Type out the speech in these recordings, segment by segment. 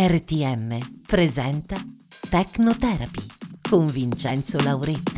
RTM presenta Tecnotherapy con Vincenzo Lauretta.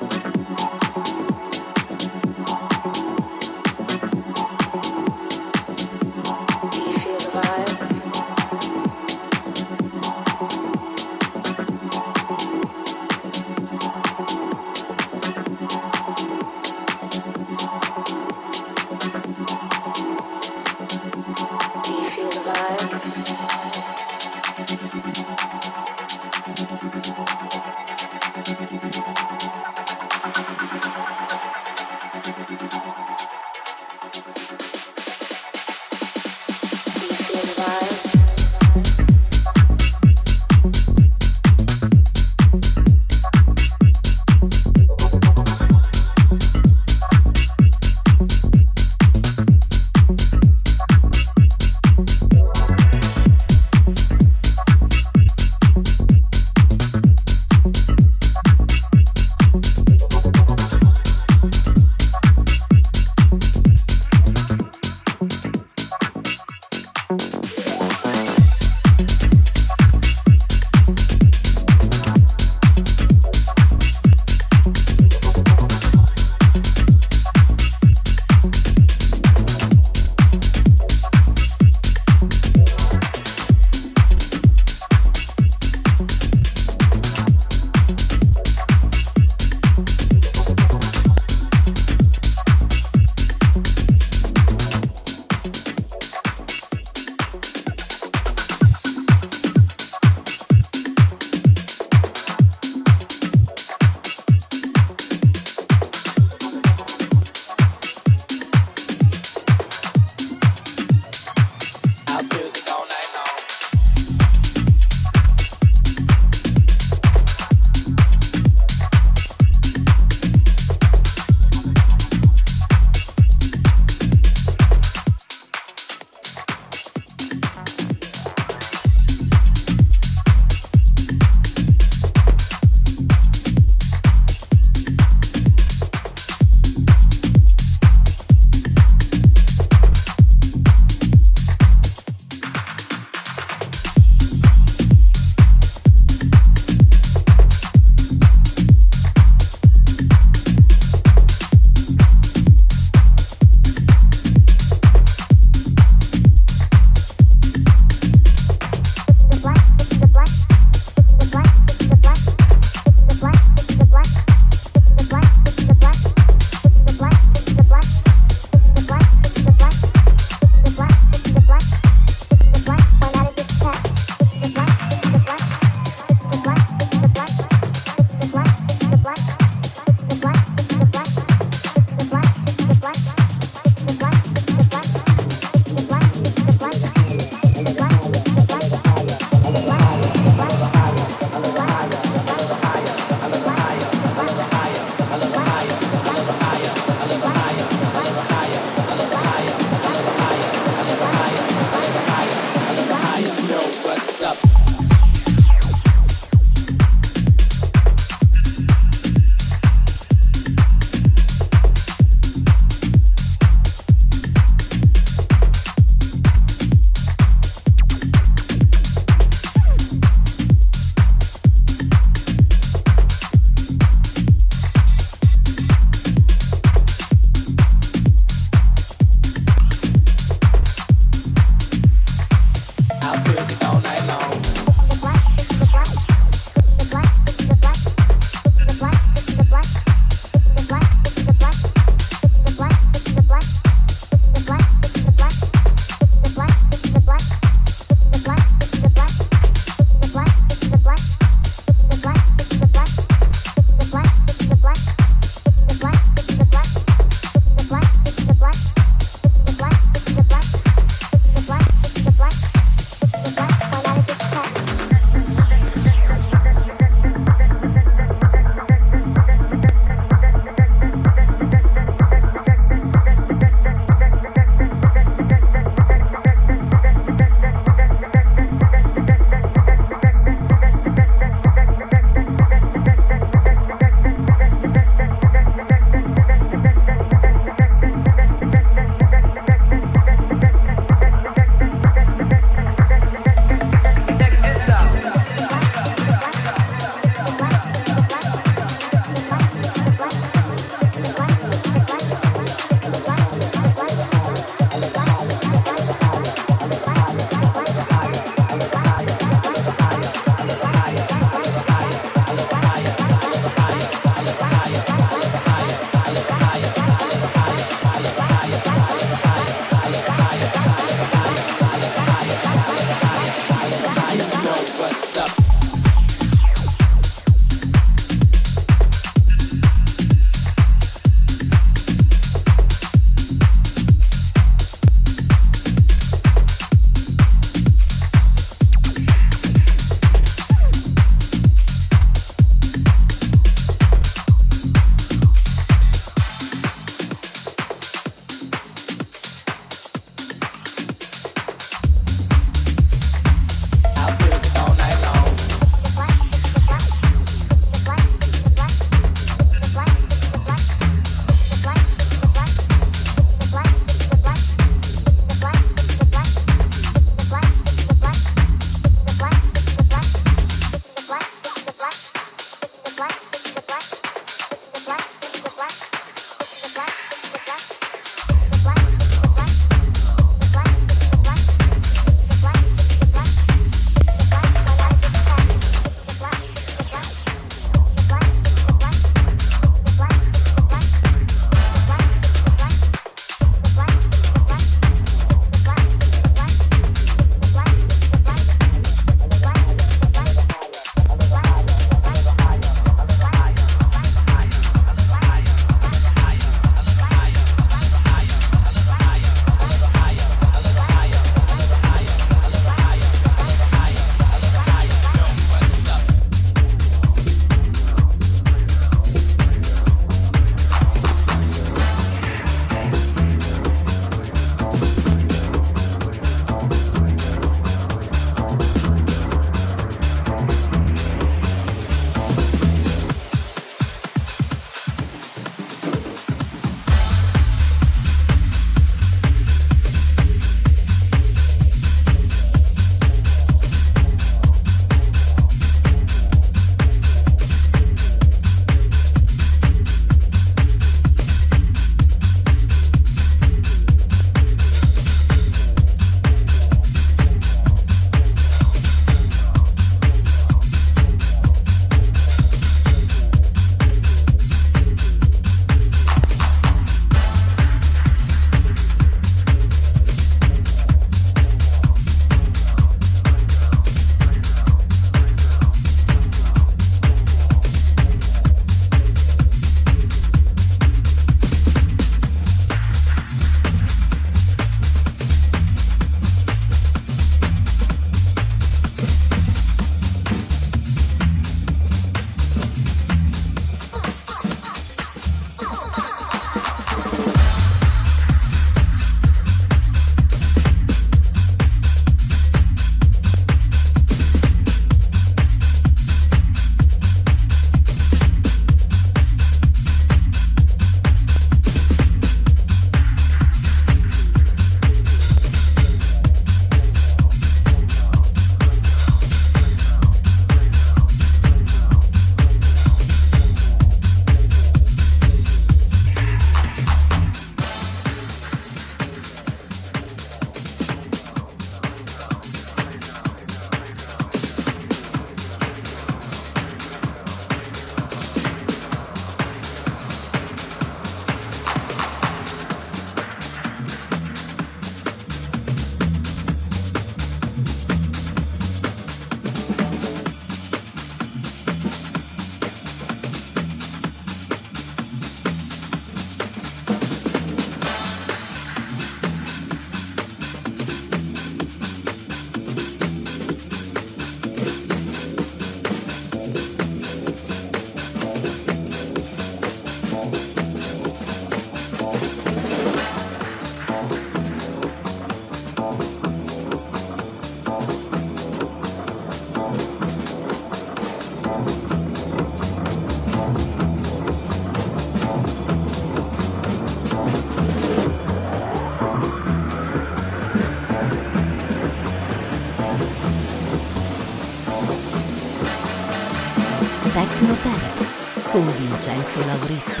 Vincenzo Lauretta.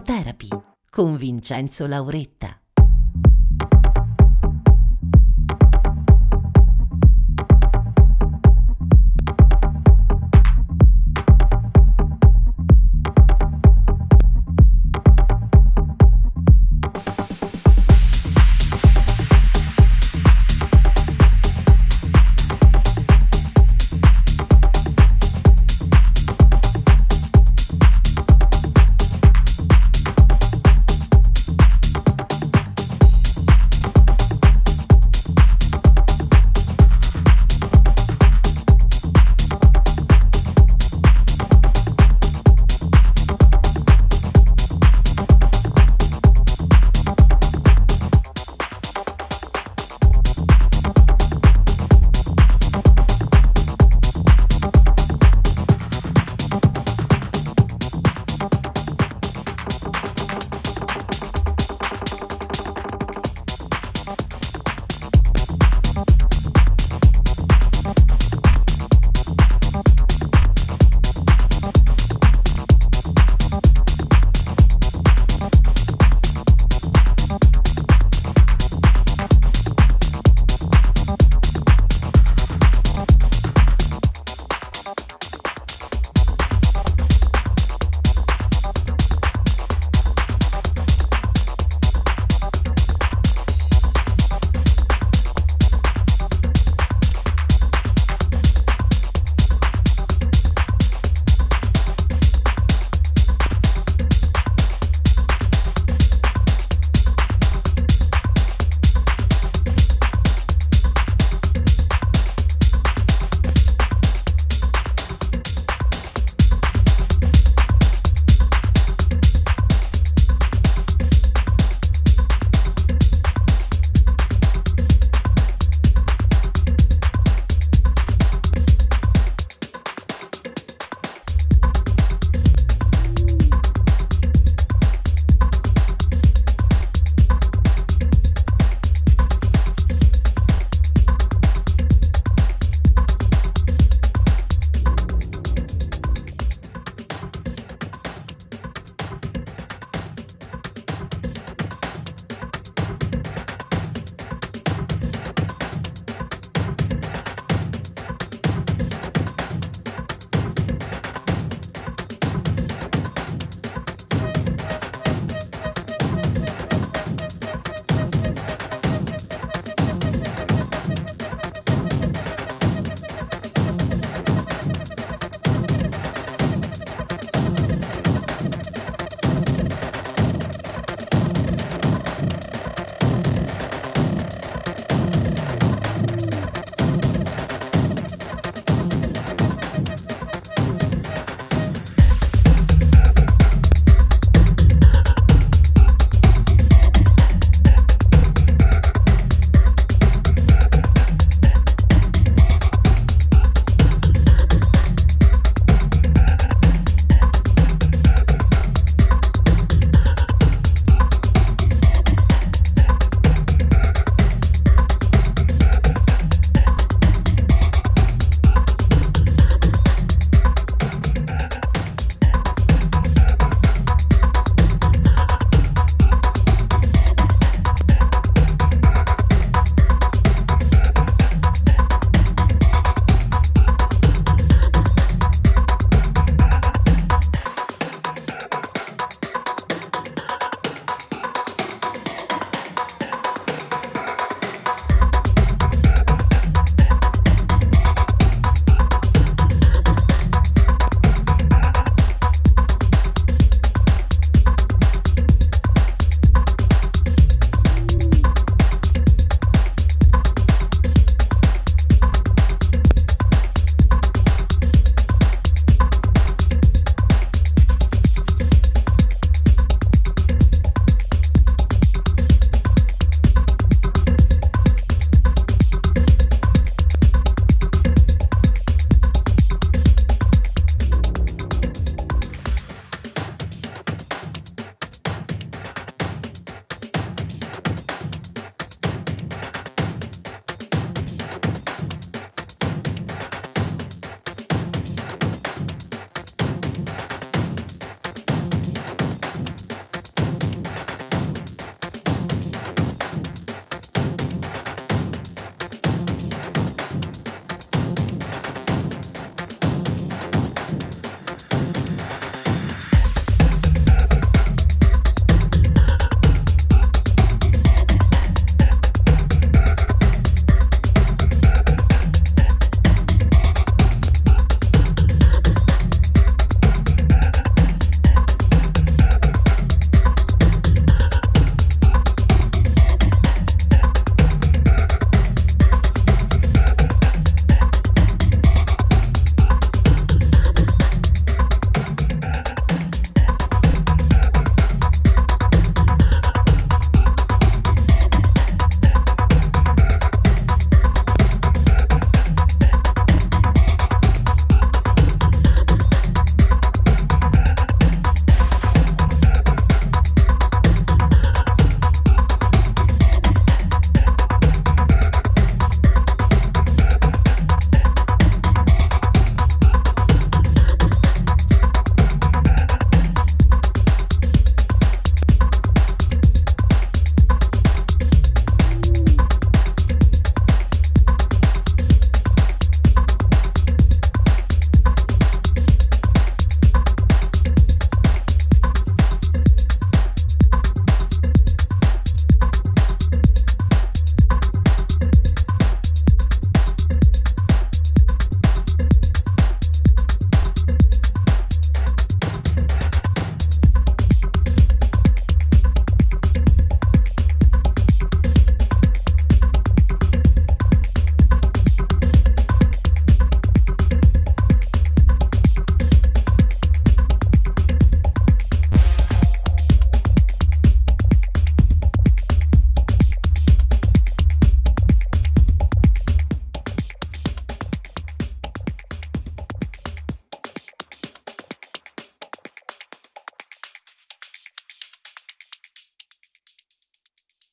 Tecnotherapy con Vincenzo Lauretta.